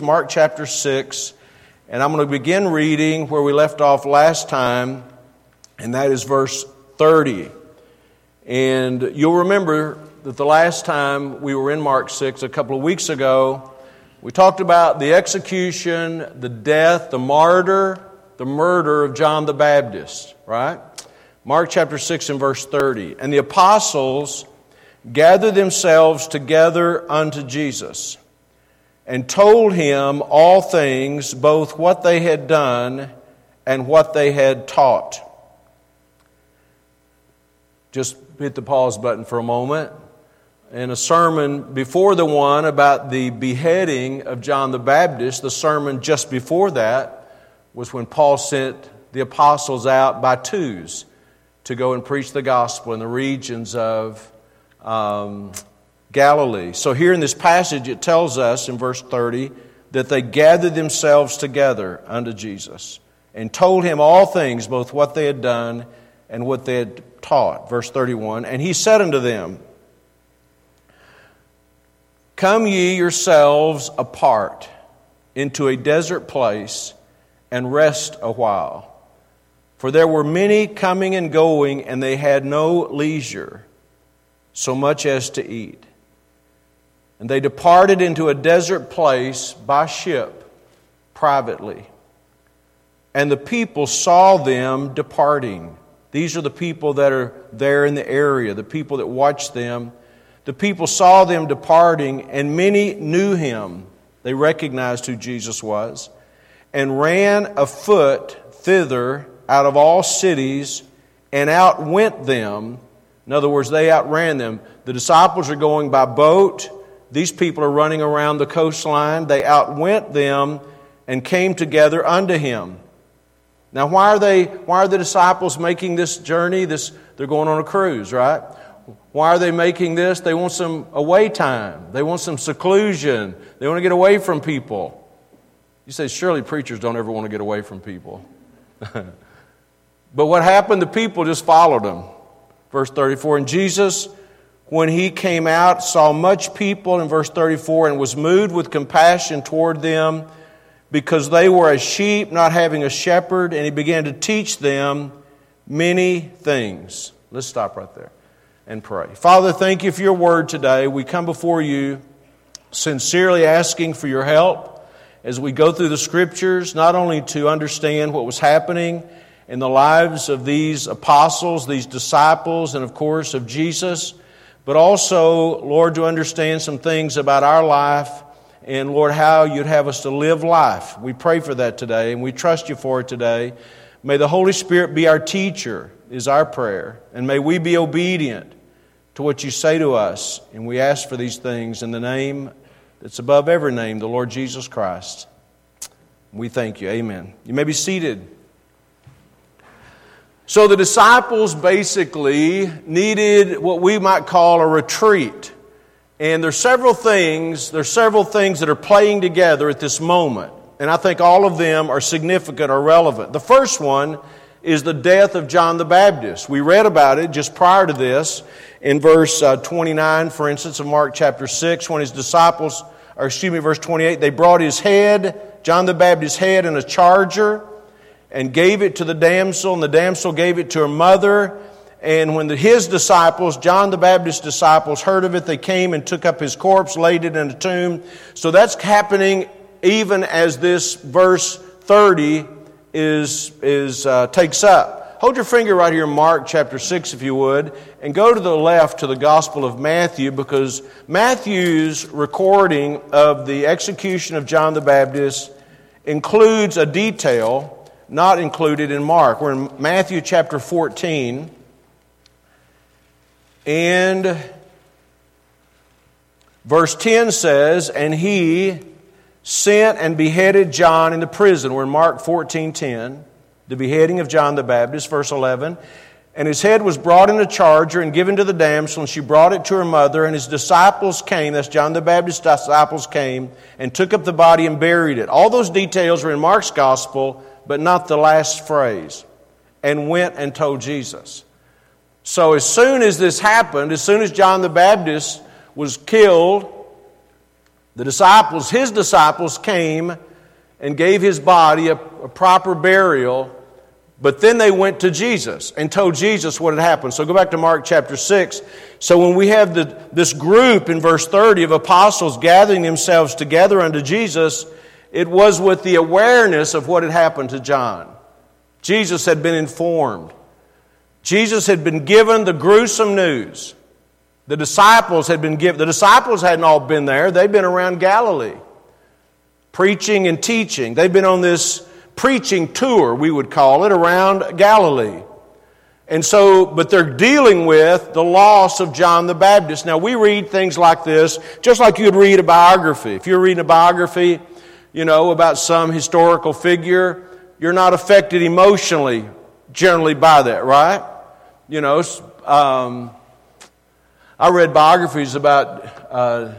Mark chapter 6, and I'm going to begin reading where we left off last time, and that is verse 30. And you'll remember that the last time we were in Mark 6, a couple of weeks ago, we talked about the execution, the death, the martyr, the murder of John the Baptist, right? Mark chapter 6 and verse 30. And the apostles gathered themselves together unto Jesus and told him all things, both what they had done and what they had taught. Just hit the pause button for a moment. In a sermon before the one about the beheading of John the Baptist, the sermon just before that was when Paul sent the apostles out by twos to go and preach the gospel in the regions of um, Galilee. So, here in this passage, it tells us in verse 30 that they gathered themselves together unto Jesus and told him all things, both what they had done and what they had taught. Verse 31 And he said unto them, Come ye yourselves apart into a desert place and rest a while. For there were many coming and going, and they had no leisure, so much as to eat. And they departed into a desert place by ship privately. And the people saw them departing. These are the people that are there in the area, the people that watched them. The people saw them departing, and many knew him. They recognized who Jesus was, and ran afoot thither out of all cities, and outwent them. In other words, they outran them. The disciples are going by boat these people are running around the coastline. They outwent them and came together unto him. Now, why are they? Why are the disciples making this journey? This they're going on a cruise, right? Why are they making this? They want some away time. They want some seclusion. They want to get away from people. You say, surely preachers don't ever want to get away from people. but what happened? The people just followed them. Verse 34 And Jesus when he came out, saw much people in verse 34, and was moved with compassion toward them because they were as sheep not having a shepherd, and he began to teach them many things. Let's stop right there and pray. Father, thank you for your word today. We come before you sincerely asking for your help as we go through the scriptures, not only to understand what was happening in the lives of these apostles, these disciples, and of course of Jesus but also, Lord, to understand some things about our life and, Lord, how you'd have us to live life. We pray for that today and we trust you for it today. May the Holy Spirit be our teacher, is our prayer. And may we be obedient to what you say to us. And we ask for these things in the name that's above every name, the Lord Jesus Christ. We thank you. Amen. You may be seated. So the disciples basically needed what we might call a retreat. And there's several things, there's several things that are playing together at this moment. And I think all of them are significant or relevant. The first one is the death of John the Baptist. We read about it just prior to this in verse uh, 29, for instance, of Mark chapter 6, when his disciples, or excuse me, verse 28, they brought his head, John the Baptist's head, in a charger and gave it to the damsel, and the damsel gave it to her mother. And when the, his disciples, John the Baptist's disciples, heard of it, they came and took up his corpse, laid it in a tomb. So that's happening even as this verse 30 is, is, uh, takes up. Hold your finger right here Mark chapter 6, if you would, and go to the left to the Gospel of Matthew because Matthew's recording of the execution of John the Baptist includes a detail not included in Mark. We're in Matthew chapter 14. And verse 10 says, And he sent and beheaded John in the prison. We're in Mark 14 10. The beheading of John the Baptist, verse 11. And his head was brought in a charger and given to the damsel, and she brought it to her mother. And his disciples came, that's John the Baptist's disciples came, and took up the body and buried it. All those details are in Mark's gospel but not the last phrase, and went and told Jesus. So, as soon as this happened, as soon as John the Baptist was killed, The disciples, his disciples, came and gave his body a, a proper burial but then they went to Jesus and told Jesus what had happened. So go back to Mark chapter 6. So when we have the, this group in verse 30 of apostles gathering themselves together unto Jesus, it was with the awareness of what had happened to John. Jesus had been informed. Jesus had been given the gruesome news. The disciples had been given, the disciples hadn't all been there. They'd been around Galilee, preaching and teaching. They'd been on this preaching tour, we would call it, around Galilee. And so, but they're dealing with the loss of John the Baptist. Now, we read things like this, just like you'd read a biography. If you're reading a biography, you know, about some historical figure, you're not affected emotionally generally by that, right? You know, um, I read biographies about uh,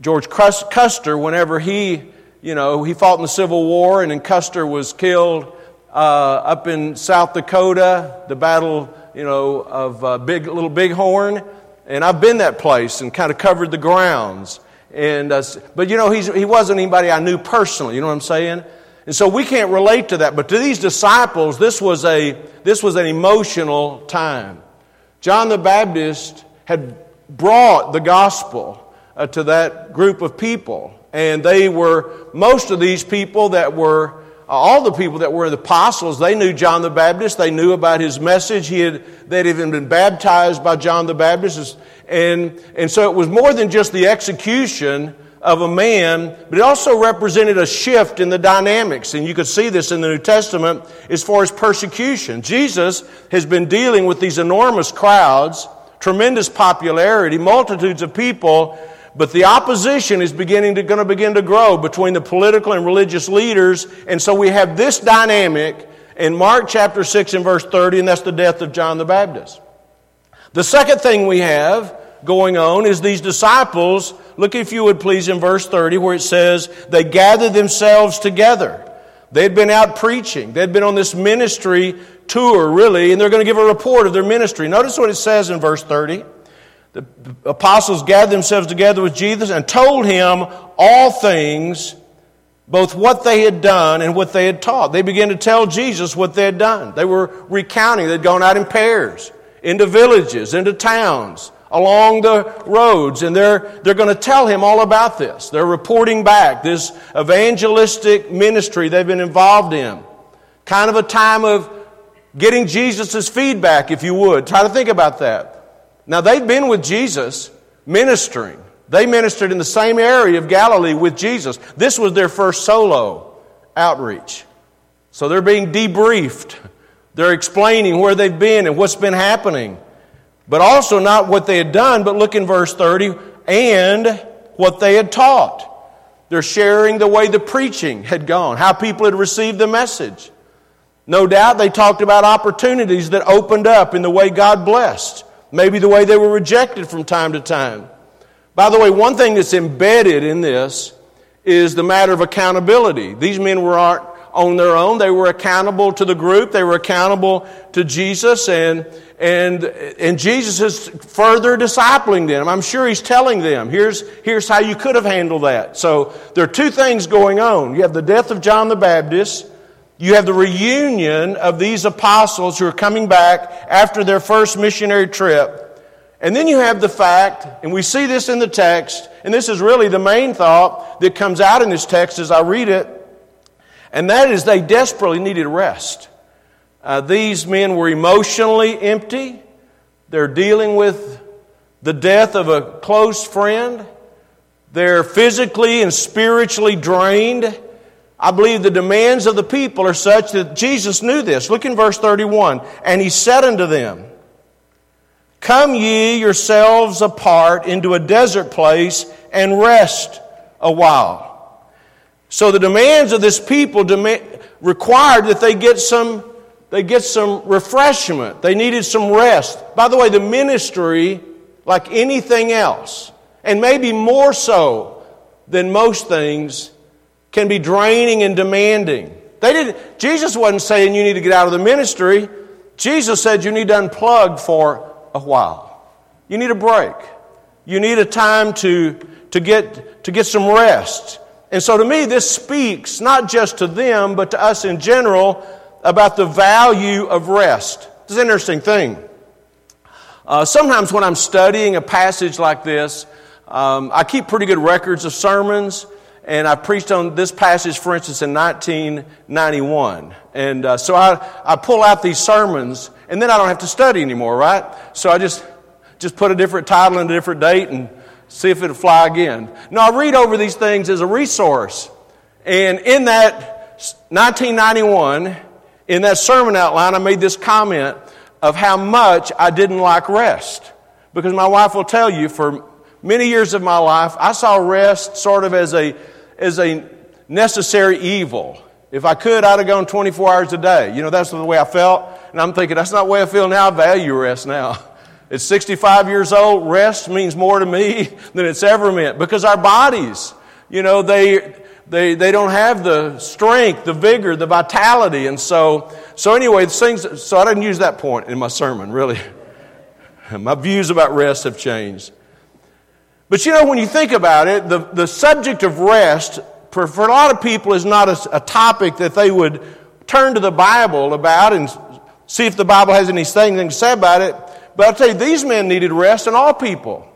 George Custer whenever he you know, he fought in the Civil War, and then Custer was killed uh, up in South Dakota, the battle, you know, of uh, Big Little Bighorn. And I've been that place and kind of covered the grounds. And uh, but you know, he wasn't anybody I knew personally. You know what I'm saying? And so we can't relate to that. But to these disciples, this was a this was an emotional time. John the Baptist had brought the gospel uh, to that group of people. And they were, most of these people that were, all the people that were the apostles, they knew John the Baptist. They knew about his message. He had, they'd even been baptized by John the Baptist. And, and so it was more than just the execution of a man, but it also represented a shift in the dynamics. And you could see this in the New Testament as far as persecution. Jesus has been dealing with these enormous crowds, tremendous popularity, multitudes of people but the opposition is beginning to, going to begin to grow between the political and religious leaders. And so we have this dynamic in Mark chapter 6 and verse 30, and that's the death of John the Baptist. The second thing we have going on is these disciples, look if you would please in verse 30 where it says, they gathered themselves together. They'd been out preaching. They'd been on this ministry tour, really, and they're going to give a report of their ministry. Notice what it says in verse 30 the apostles gathered themselves together with Jesus and told him all things, both what they had done and what they had taught. They began to tell Jesus what they had done. They were recounting. They'd gone out in pairs, into villages, into towns, along the roads, and they're, they're going to tell him all about this. They're reporting back this evangelistic ministry they've been involved in. Kind of a time of getting Jesus' feedback, if you would. Try to think about that. Now, they'd been with Jesus ministering. They ministered in the same area of Galilee with Jesus. This was their first solo outreach. So they're being debriefed. They're explaining where they've been and what's been happening. But also not what they had done, but look in verse 30 and what they had taught. They're sharing the way the preaching had gone, how people had received the message. No doubt they talked about opportunities that opened up in the way God blessed. Maybe the way they were rejected from time to time. By the way, one thing that's embedded in this is the matter of accountability. These men were not on their own. They were accountable to the group. They were accountable to Jesus and, and, and Jesus is further discipling them. I'm sure he's telling them, here's, here's how you could have handled that. So there are two things going on. You have the death of John the Baptist you have the reunion of these apostles who are coming back after their first missionary trip. And then you have the fact, and we see this in the text, and this is really the main thought that comes out in this text as I read it, and that is they desperately needed rest. Uh, these men were emotionally empty. They're dealing with the death of a close friend. They're physically and spiritually drained. I believe the demands of the people are such that Jesus knew this. Look in verse 31. And he said unto them, Come ye yourselves apart into a desert place and rest a while. So the demands of this people demand, required that they get some they get some refreshment. They needed some rest. By the way, the ministry, like anything else, and maybe more so than most things, can be draining and demanding. They didn't, Jesus wasn't saying you need to get out of the ministry. Jesus said you need to unplug for a while. You need a break. You need a time to, to get, to get some rest. And so to me, this speaks not just to them, but to us in general about the value of rest. It's an interesting thing. Uh, sometimes when I'm studying a passage like this, um, I keep pretty good records of sermons, and I preached on this passage, for instance, in 1991. And uh, so I, I pull out these sermons, and then I don't have to study anymore, right? So I just, just put a different title and a different date and see if it'll fly again. Now, I read over these things as a resource. And in that 1991, in that sermon outline, I made this comment of how much I didn't like rest. Because my wife will tell you, for many years of my life, I saw rest sort of as a, as a necessary evil. If I could, I'd have gone 24 hours a day. You know, that's the way I felt. And I'm thinking, that's not the way I feel now. I value rest now. At 65 years old, rest means more to me than it's ever meant because our bodies, you know, they, they, they don't have the strength, the vigor, the vitality. And so, so anyway, things, so I didn't use that point in my sermon, really. My views about rest have changed. But you know, when you think about it, the, the subject of rest, for, for a lot of people, is not a, a topic that they would turn to the Bible about and see if the Bible has anything to say about it. But I'll tell you, these men needed rest, and all people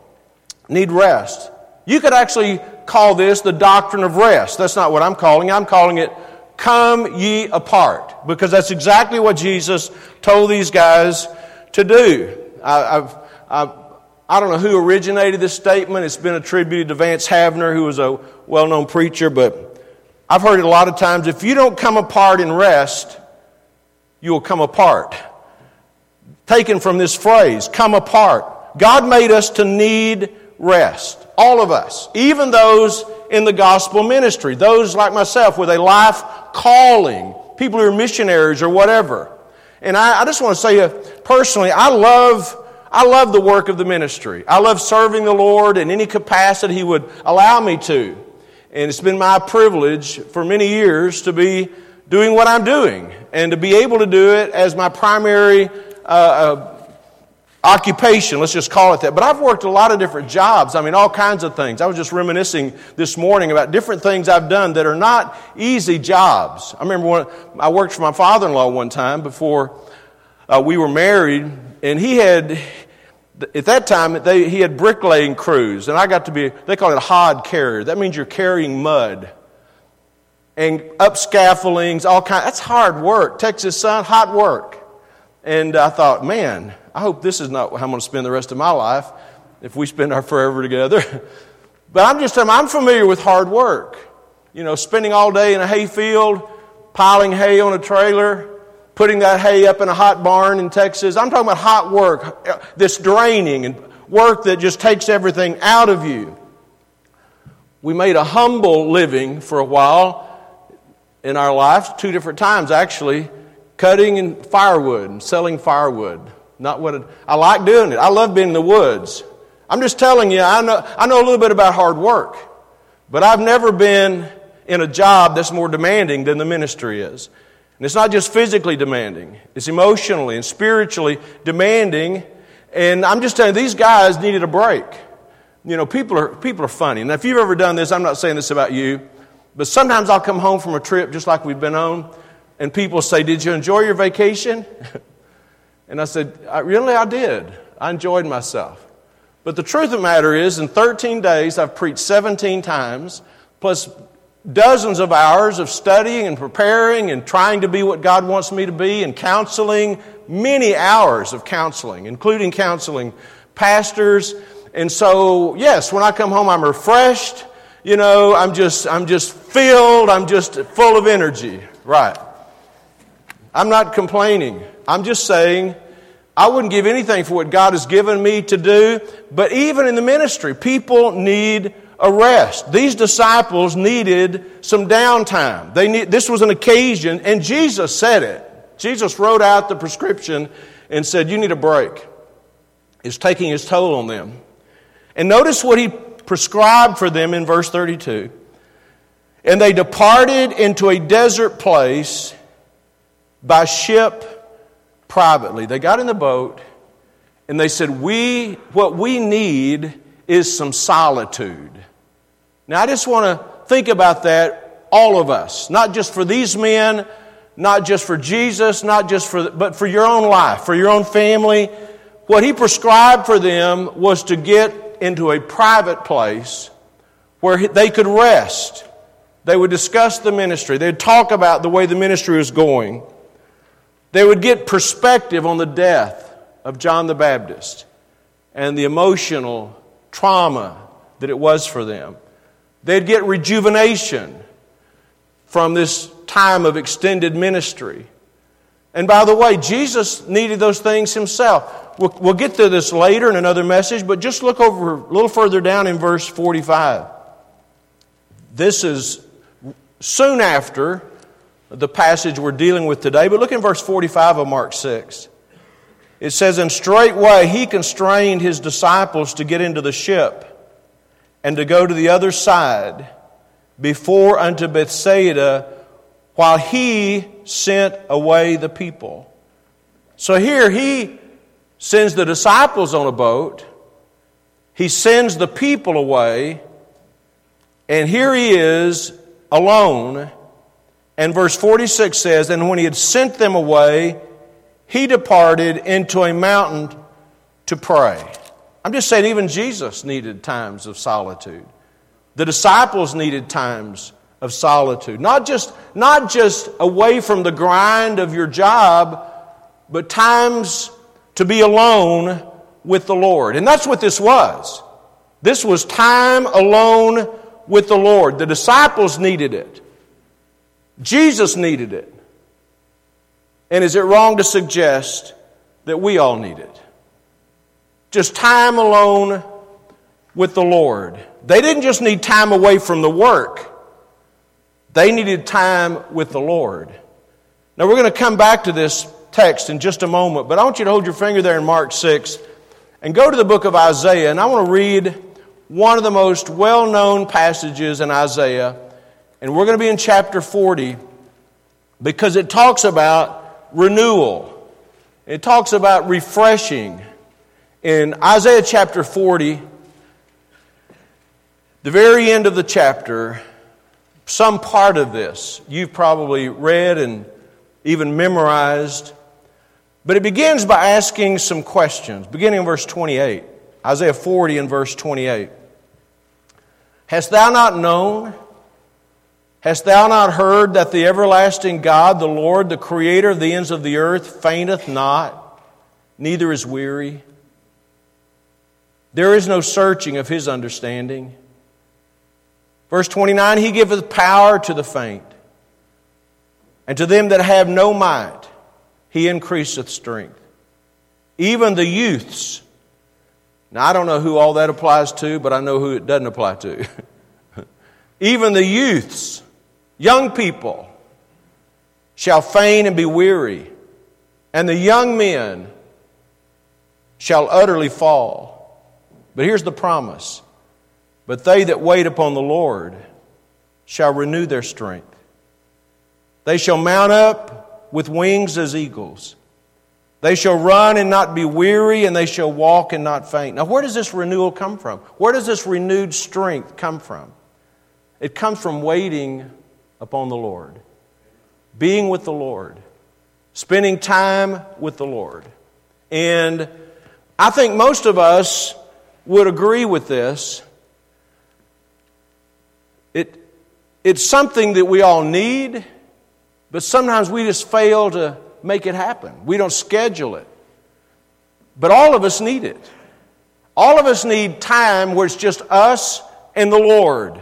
need rest. You could actually call this the doctrine of rest. That's not what I'm calling. I'm calling it come ye apart, because that's exactly what Jesus told these guys to do. I, I've, I've, I don't know who originated this statement. It's been attributed to Vance Havner, who was a well known preacher, but I've heard it a lot of times. If you don't come apart and rest, you will come apart taken from this phrase, come apart. God made us to need rest. All of us. Even those in the gospel ministry. Those like myself with a life calling. People who are missionaries or whatever. And I, I just want to say uh, personally, I love, I love the work of the ministry. I love serving the Lord in any capacity He would allow me to. And it's been my privilege for many years to be doing what I'm doing and to be able to do it as my primary uh, uh, occupation, let's just call it that. But I've worked a lot of different jobs. I mean, all kinds of things. I was just reminiscing this morning about different things I've done that are not easy jobs. I remember when I worked for my father in law one time before uh, we were married, and he had. At that time, they, he had bricklaying crews, and I got to be, they call it a hod carrier. That means you're carrying mud and up scaffoldings, all kinds. That's hard work. Texas sun, hot work. And I thought, man, I hope this is not how I'm going to spend the rest of my life if we spend our forever together. but I'm just I'm familiar with hard work. You know, spending all day in a hay field, piling hay on a trailer, putting that hay up in a hot barn in Texas. I'm talking about hot work, this draining and work that just takes everything out of you. We made a humble living for a while in our lives, two different times actually cutting and firewood and selling firewood. Not what it, I like doing it. I love being in the woods. I'm just telling you, I know, I know a little bit about hard work, but I've never been in a job that's more demanding than the ministry is. And it's not just physically demanding, it's emotionally and spiritually demanding. And I'm just telling you, these guys needed a break. You know, people are, people are funny. And if you've ever done this, I'm not saying this about you, but sometimes I'll come home from a trip just like we've been on, and people say, Did you enjoy your vacation? and I said, I, Really, I did. I enjoyed myself. But the truth of the matter is, in 13 days, I've preached 17 times, plus dozens of hours of studying and preparing and trying to be what God wants me to be and counseling, many hours of counseling, including counseling pastors. And so, yes, when I come home, I'm refreshed. You know, I'm just, I'm just filled. I'm just full of energy. Right. I'm not complaining. I'm just saying I wouldn't give anything for what God has given me to do. But even in the ministry, people need a rest. These disciples needed some downtime. They need, this was an occasion, and Jesus said it. Jesus wrote out the prescription and said, You need a break. It's taking its toll on them. And notice what he prescribed for them in verse 32. And they departed into a desert place by ship privately. They got in the boat and they said, we, What we need is some solitude. Now, I just want to think about that, all of us, not just for these men, not just for Jesus, not just for, but for your own life, for your own family. What he prescribed for them was to get into a private place where they could rest. They would discuss the ministry. They'd talk about the way the ministry was going. They would get perspective on the death of John the Baptist and the emotional trauma that it was for them. They'd get rejuvenation from this time of extended ministry. And by the way, Jesus needed those things himself. We'll, we'll, get to this later in another message, but just look over a little further down in verse 45. This is soon after the passage we're dealing with today, but look in verse 45 of Mark 6. It says, And straightway he constrained his disciples to get into the ship and to go to the other side before unto Bethsaida while he sent away the people. So here he sends the disciples on a boat, he sends the people away, and here he is alone. And verse 46 says, And when he had sent them away, he departed into a mountain to pray. I'm just saying, even Jesus needed times of solitude. The disciples needed times of solitude. Not just, not just away from the grind of your job, but times to be alone with the Lord. And that's what this was. This was time alone with the Lord. The disciples needed it. Jesus needed it. And is it wrong to suggest that we all need it? Just time alone with the Lord. They didn't just need time away from the work, they needed time with the Lord. Now, we're going to come back to this text in just a moment, but I want you to hold your finger there in Mark 6 and go to the book of Isaiah, and I want to read one of the most well known passages in Isaiah, and we're going to be in chapter 40 because it talks about renewal, it talks about refreshing. In Isaiah chapter 40, the very end of the chapter, some part of this you've probably read and even memorized, but it begins by asking some questions, beginning in verse 28. Isaiah 40 and verse 28. Hast thou not known? Hast thou not heard that the everlasting God, the Lord, the creator of the ends of the earth, fainteth not, neither is weary? There is no searching of his understanding. Verse 29 He giveth power to the faint, and to them that have no might, He increaseth strength. Even the youths. Now, I don't know who all that applies to, but I know who it doesn't apply to. Even the youths, young people, shall faint and be weary, and the young men shall utterly fall. But here's the promise but they that wait upon the Lord shall renew their strength. They shall mount up with wings as eagles. They shall run and not be weary, and they shall walk and not faint. Now, where does this renewal come from? Where does this renewed strength come from? It comes from waiting upon the Lord, being with the Lord, spending time with the Lord. And I think most of us would agree with this it, it's something that we all need, but sometimes we just fail to make it happen. We don't schedule it. But all of us need it. All of us need time where it's just us and the Lord.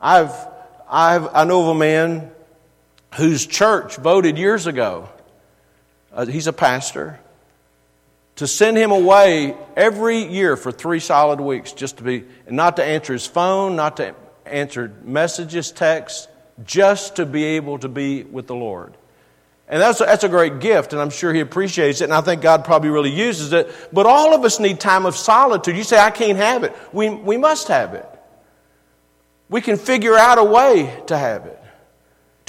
I've, I've, I know of a man whose church voted years ago, uh, he's a pastor, to send him away every year for three solid weeks just to be, not to answer his phone, not to answer messages, texts, just to be able to be with the Lord. And that's a, that's a great gift, and I'm sure he appreciates it, and I think God probably really uses it. But all of us need time of solitude. You say, I can't have it. We, we must have it. We can figure out a way to have it.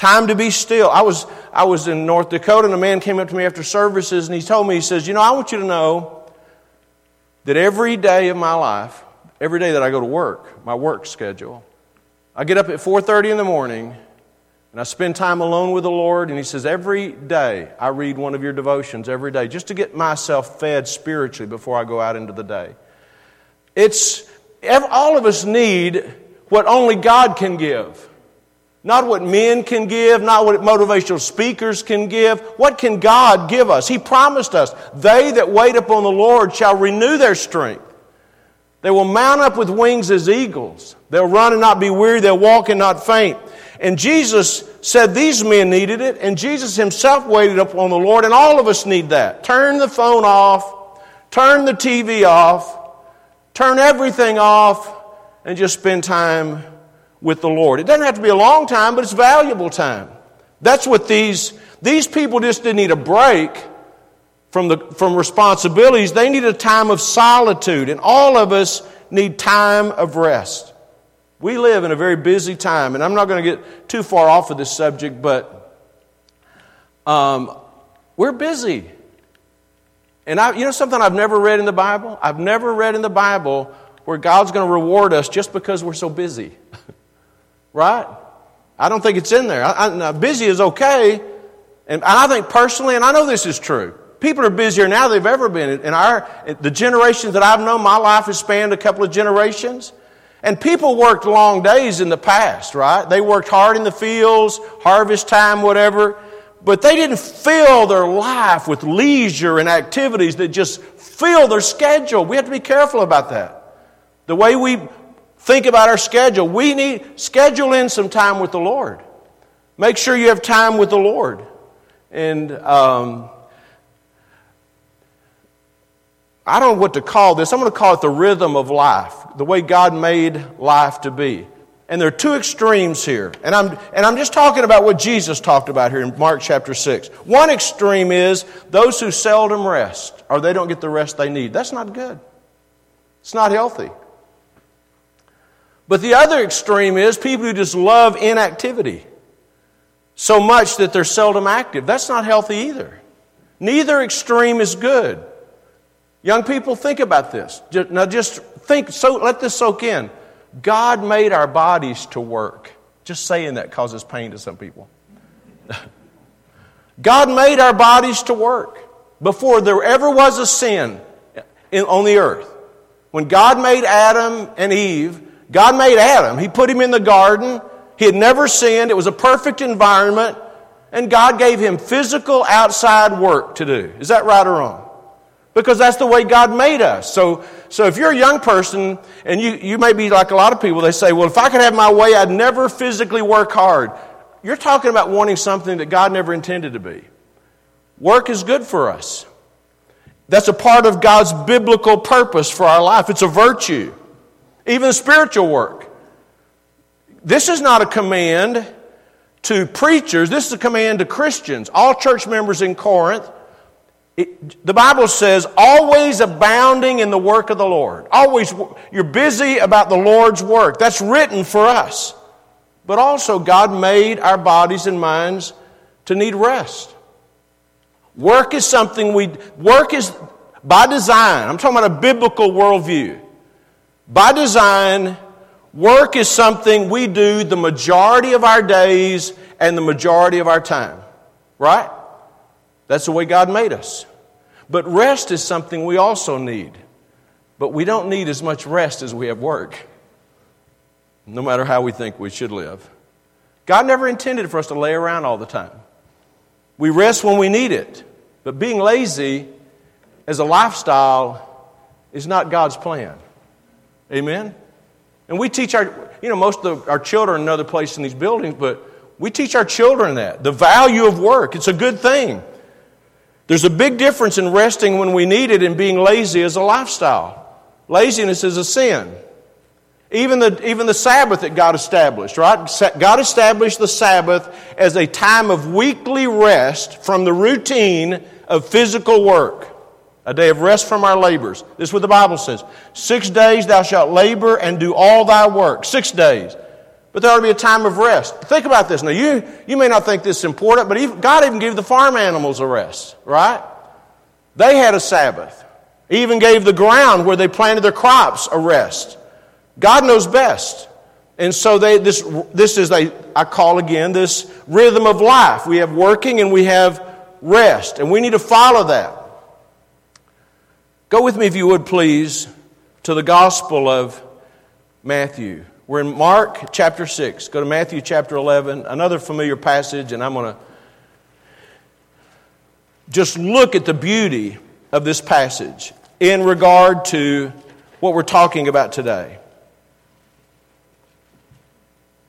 Time to be still. I was, I was in North Dakota, and a man came up to me after services, and he told me, he says, You know, I want you to know that every day of my life, every day that I go to work, my work schedule. I get up at 4:30 in the morning and I spend time alone with the Lord and he says every day I read one of your devotions every day just to get myself fed spiritually before I go out into the day. It's all of us need what only God can give. Not what men can give, not what motivational speakers can give. What can God give us? He promised us, they that wait upon the Lord shall renew their strength. They will mount up with wings as eagles. They'll run and not be weary. They'll walk and not faint. And Jesus said these men needed it, and Jesus himself waited upon the Lord, and all of us need that. Turn the phone off, turn the TV off, turn everything off, and just spend time with the Lord. It doesn't have to be a long time, but it's valuable time. That's what these, these people just didn't need a break from, the, from responsibilities. They need a time of solitude, and all of us need time of rest. We live in a very busy time, and I'm not going to get too far off of this subject, but um, we're busy. And I, you know something I've never read in the Bible? I've never read in the Bible where God's going to reward us just because we're so busy. right? I don't think it's in there. I, I, busy is okay. And, I think personally, and I know this is true, people are busier now than they've ever been. In our, the generations that I've known, my life has spanned a couple of generations. And people worked long days in the past, right? They worked hard in the fields, harvest time, whatever. But they didn't fill their life with leisure and activities that just fill their schedule. We have to be careful about that. The way we think about our schedule, we need schedule in some time with the Lord. Make sure you have time with the Lord. And um, I don't know what to call this. I'm going to call it the rhythm of life, the way God made life to be. And there are two extremes here. And I'm, and I'm just talking about what Jesus talked about here in Mark chapter 6. One extreme is those who seldom rest or they don't get the rest they need. That's not good. It's not healthy. But the other extreme is people who just love inactivity so much that they're seldom active. That's not healthy either. Neither extreme is good. Young people, think about this. Now, just think, so let this soak in. God made our bodies to work. Just saying that causes pain to some people. God made our bodies to work before there ever was a sin in, on the earth. When God made Adam and Eve, God made Adam. He put him in the garden. He had never sinned. It was a perfect environment. And God gave him physical outside work to do. Is that right or wrong? Because that's the way God made us. So, so if you're a young person and you, you may be like a lot of people, they say, well, if I could have my way, I'd never physically work hard. You're talking about wanting something that God never intended to be. Work is good for us. That's a part of God's biblical purpose for our life. It's a virtue even spiritual work. This is not a command to preachers, this is a command to Christians, all church members in Corinth. It, the Bible says, always abounding in the work of the Lord. Always, you're busy about the Lord's work. That's written for us. But also, God made our bodies and minds to need rest. Work is something we, work is by design. I'm talking about a biblical worldview. By design, work is something we do the majority of our days and the majority of our time. Right? That's the way God made us. But rest is something we also need. But we don't need as much rest as we have work, no matter how we think we should live. God never intended for us to lay around all the time. We rest when we need it. But being lazy as a lifestyle is not God's plan. Amen? And we teach our, you know, most of our children in another place in these buildings, but we teach our children that. The value of work. It's a good thing. There's a big difference in resting when we need it and being lazy as a lifestyle. Laziness is a sin. Even the, even the Sabbath that God established, right? God established the Sabbath as a time of weekly rest from the routine of physical work a day of rest from our labors. This is what the Bible says. Six days thou shalt labor and do all thy work. Six days. But there ought to be a time of rest. Think about this. Now, you, you may not think this is important, but even, God even gave the farm animals a rest, right? They had a Sabbath. He even gave the ground where they planted their crops a rest. God knows best. And so they, this, this is, a, I call again, this rhythm of life. We have working and we have rest, and we need to follow that. Go with me, if you would, please, to the Gospel of Matthew. We're in Mark chapter 6. Go to Matthew chapter 11, another familiar passage, and I'm going to just look at the beauty of this passage in regard to what we're talking about today.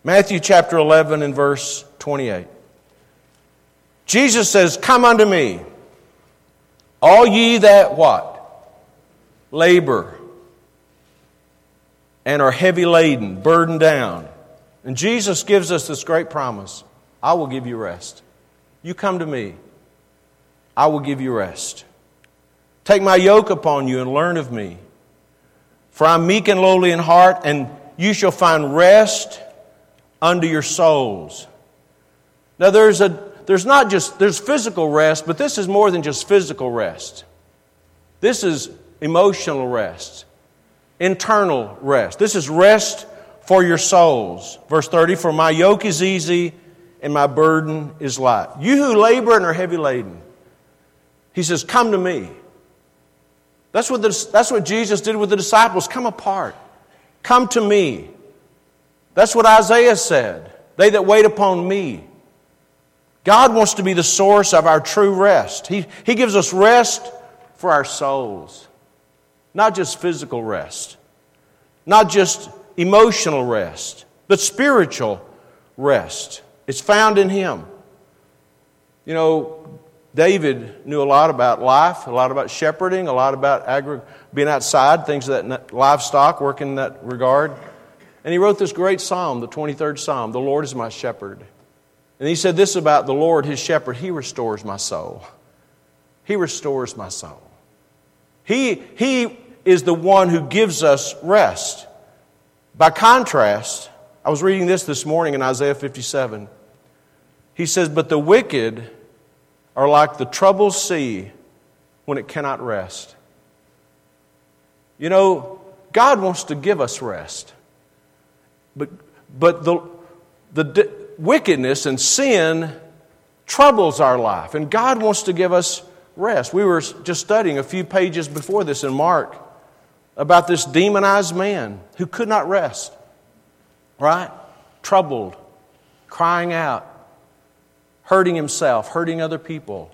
Matthew chapter 11 and verse 28. Jesus says, Come unto me, all ye that what? Labor and are heavy laden, burdened down. And Jesus gives us this great promise I will give you rest. You come to me, I will give you rest. Take my yoke upon you and learn of me. For I'm meek and lowly in heart, and you shall find rest unto your souls. Now there's a there's not just there's physical rest, but this is more than just physical rest. This is emotional rest, internal rest. This is rest for your souls. Verse 30 For my yoke is easy and my burden is light. You who labor and are heavy laden, he says, Come to me. That's what, the, that's what Jesus did with the disciples. Come apart. Come to me. That's what Isaiah said. They that wait upon me. God wants to be the source of our true rest. He, he gives us rest for our souls, not just physical rest, not just emotional rest, but spiritual rest. It's found in Him. You know, David knew a lot about life, a lot about shepherding, a lot about agri- being outside, things of that livestock, working in that regard. And he wrote this great psalm, the 23rd psalm The Lord is my shepherd. And he said this about the Lord, his shepherd He restores my soul. He restores my soul. He, he is the one who gives us rest. By contrast, I was reading this this morning in Isaiah 57. He says, But the wicked are like the troubled sea when it cannot rest. You know, God wants to give us rest. But, but the, the wickedness and sin troubles our life, and God wants to give us rest. We were just studying a few pages before this in Mark about this demonized man who could not rest, right? Troubled, crying out, hurting himself, hurting other people.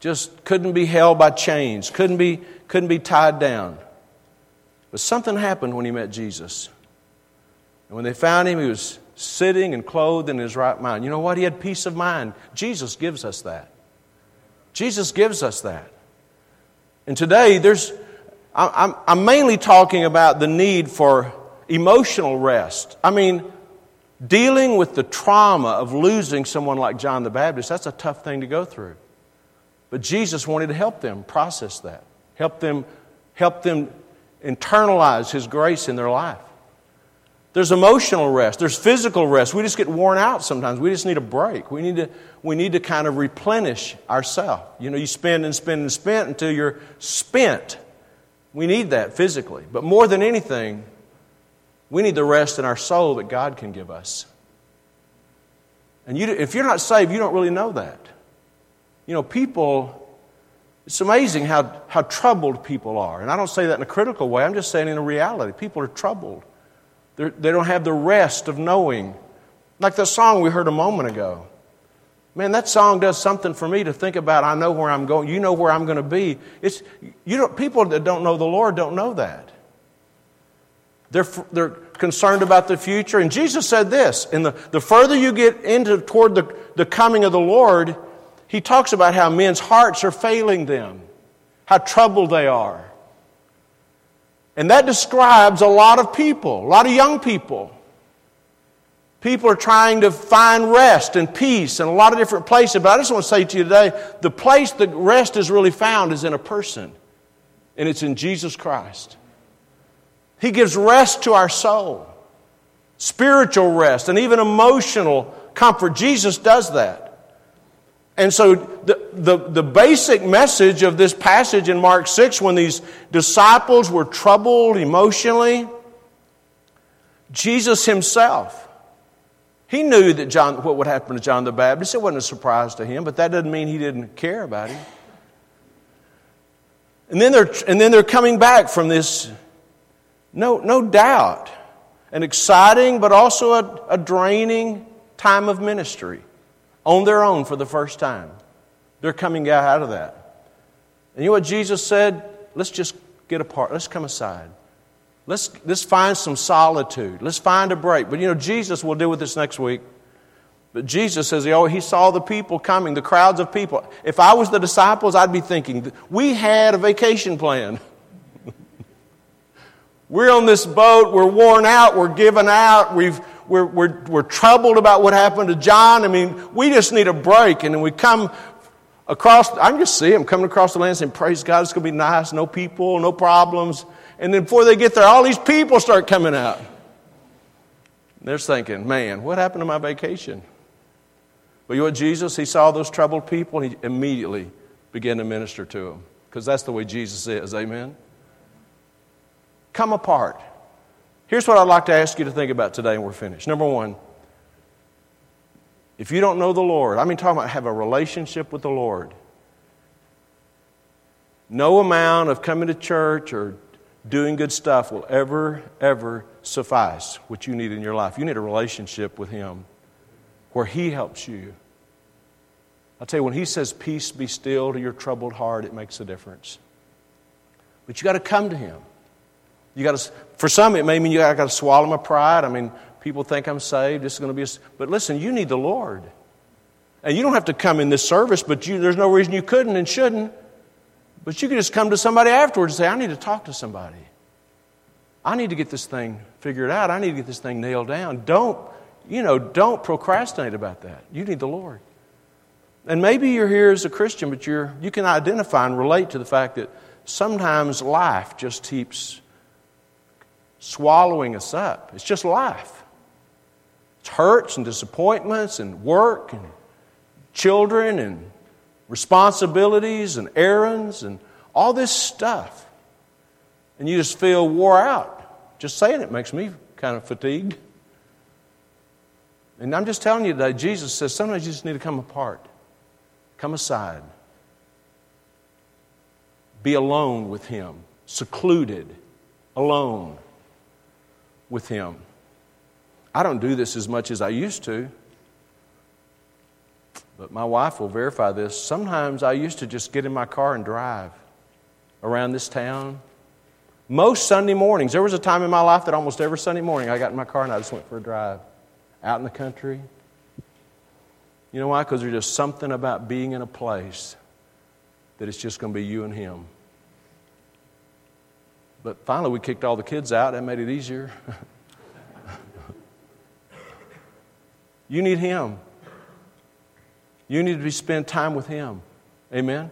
Just couldn't be held by chains, couldn't be, couldn't be tied down. But something happened when he met Jesus. And when they found him, he was sitting and clothed in his right mind. You know what? He had peace of mind. Jesus gives us that. Jesus gives us that. And today, there's, I'm, I'm mainly talking about the need for emotional rest. I mean, dealing with the trauma of losing someone like John the Baptist, that's a tough thing to go through. But Jesus wanted to help them process that, help them, help them internalize His grace in their life. There's emotional rest. There's physical rest. We just get worn out sometimes. We just need a break. We need to, we need to kind of replenish ourselves. You know, you spend and spend and spend until you're spent. We need that physically. But more than anything, we need the rest in our soul that God can give us. And you, if you're not saved, you don't really know that. You know, people, it's amazing how, how troubled people are. And I don't say that in a critical way, I'm just saying in a reality. People are troubled. They're, they do not have the rest of knowing. Like the song we heard a moment ago. Man, that song does something for me to think about. I know where I'm going. You know where I'm going to be. It's, you don't, people that don't know the Lord don't know that. They're, they're concerned about the future. And Jesus said this and the, the further you get into toward the, the coming of the Lord, he talks about how men's hearts are failing them, how troubled they are. And that describes a lot of people, a lot of young people. People are trying to find rest and peace in a lot of different places. But I just want to say to you today the place that rest is really found is in a person, and it's in Jesus Christ. He gives rest to our soul, spiritual rest, and even emotional comfort. Jesus does that. And so, the, the, the, basic message of this passage in Mark 6, when these disciples were troubled emotionally, Jesus himself, he knew that John, what would happen to John the Baptist. It wasn't a surprise to him, but that doesn't mean he didn't care about him. And then they're, and then they're coming back from this, no, no doubt, an exciting but also a, a draining time of ministry on their own for the first time. They're coming out of that. And you know what Jesus said? Let's just get apart. Let's come aside. Let's, let's find some solitude. Let's find a break. But you know, Jesus, will deal with this next week. But Jesus says oh, he saw the people coming, the crowds of people. If I was the disciples, I'd be thinking, we had a vacation plan. we're on this boat, we're worn out, we're given out, we've, we're, we're, we're troubled about what happened to John. I mean, we just need a break. And then we come across, I can just see them coming across the land saying, Praise God, it's going to be nice, no people, no problems. And then before they get there, all these people start coming out. They're thinking, man, what happened to my vacation? But you know what, Jesus, he saw those troubled people, and he immediately began to minister to them. Because that's the way Jesus is, amen? Come apart. Here's what I'd like to ask you to think about today, and we're finished. Number one, if you don't know the Lord, I mean, talking about have a relationship with the Lord. No amount of coming to church or doing good stuff will ever, ever suffice what you need in your life. You need a relationship with Him where He helps you. I'll tell you, when He says, Peace be still to your troubled heart, it makes a difference. But you got to come to Him. You got to, for some, it may mean you got to swallow my pride. I mean, people think I'm saved. This is going to be a, but listen, you need the Lord. And you don't have to come in this service, but you, there's no reason you couldn't and shouldn't. But you can just come to somebody afterwards and say, I need to talk to somebody. I need to get this thing figured out. I need to get this thing nailed down. Don't, you know, don't procrastinate about that. You need the Lord. And maybe you're here as a Christian, but you're, you can identify and relate to the fact that sometimes life just keeps swallowing us up. It's just life. It's hurts and disappointments and work and children and responsibilities and errands and all this stuff. And you just feel wore out. Just saying it makes me kind of fatigued. And I'm just telling you today, Jesus says sometimes you just need to come apart, come aside, be alone with Him, secluded, alone with Him. I don't do this as much as I used to. But my wife will verify this. Sometimes I used to just get in my car and drive around this town. Most Sunday mornings, there was a time in my life that almost every Sunday morning I got in my car and I just went for a drive out in the country. You know why? Because there's just something about being in a place that it's just going to be you and him. But finally, we kicked all the kids out. That made it easier. you need him. You need to be spend time with Him. Amen?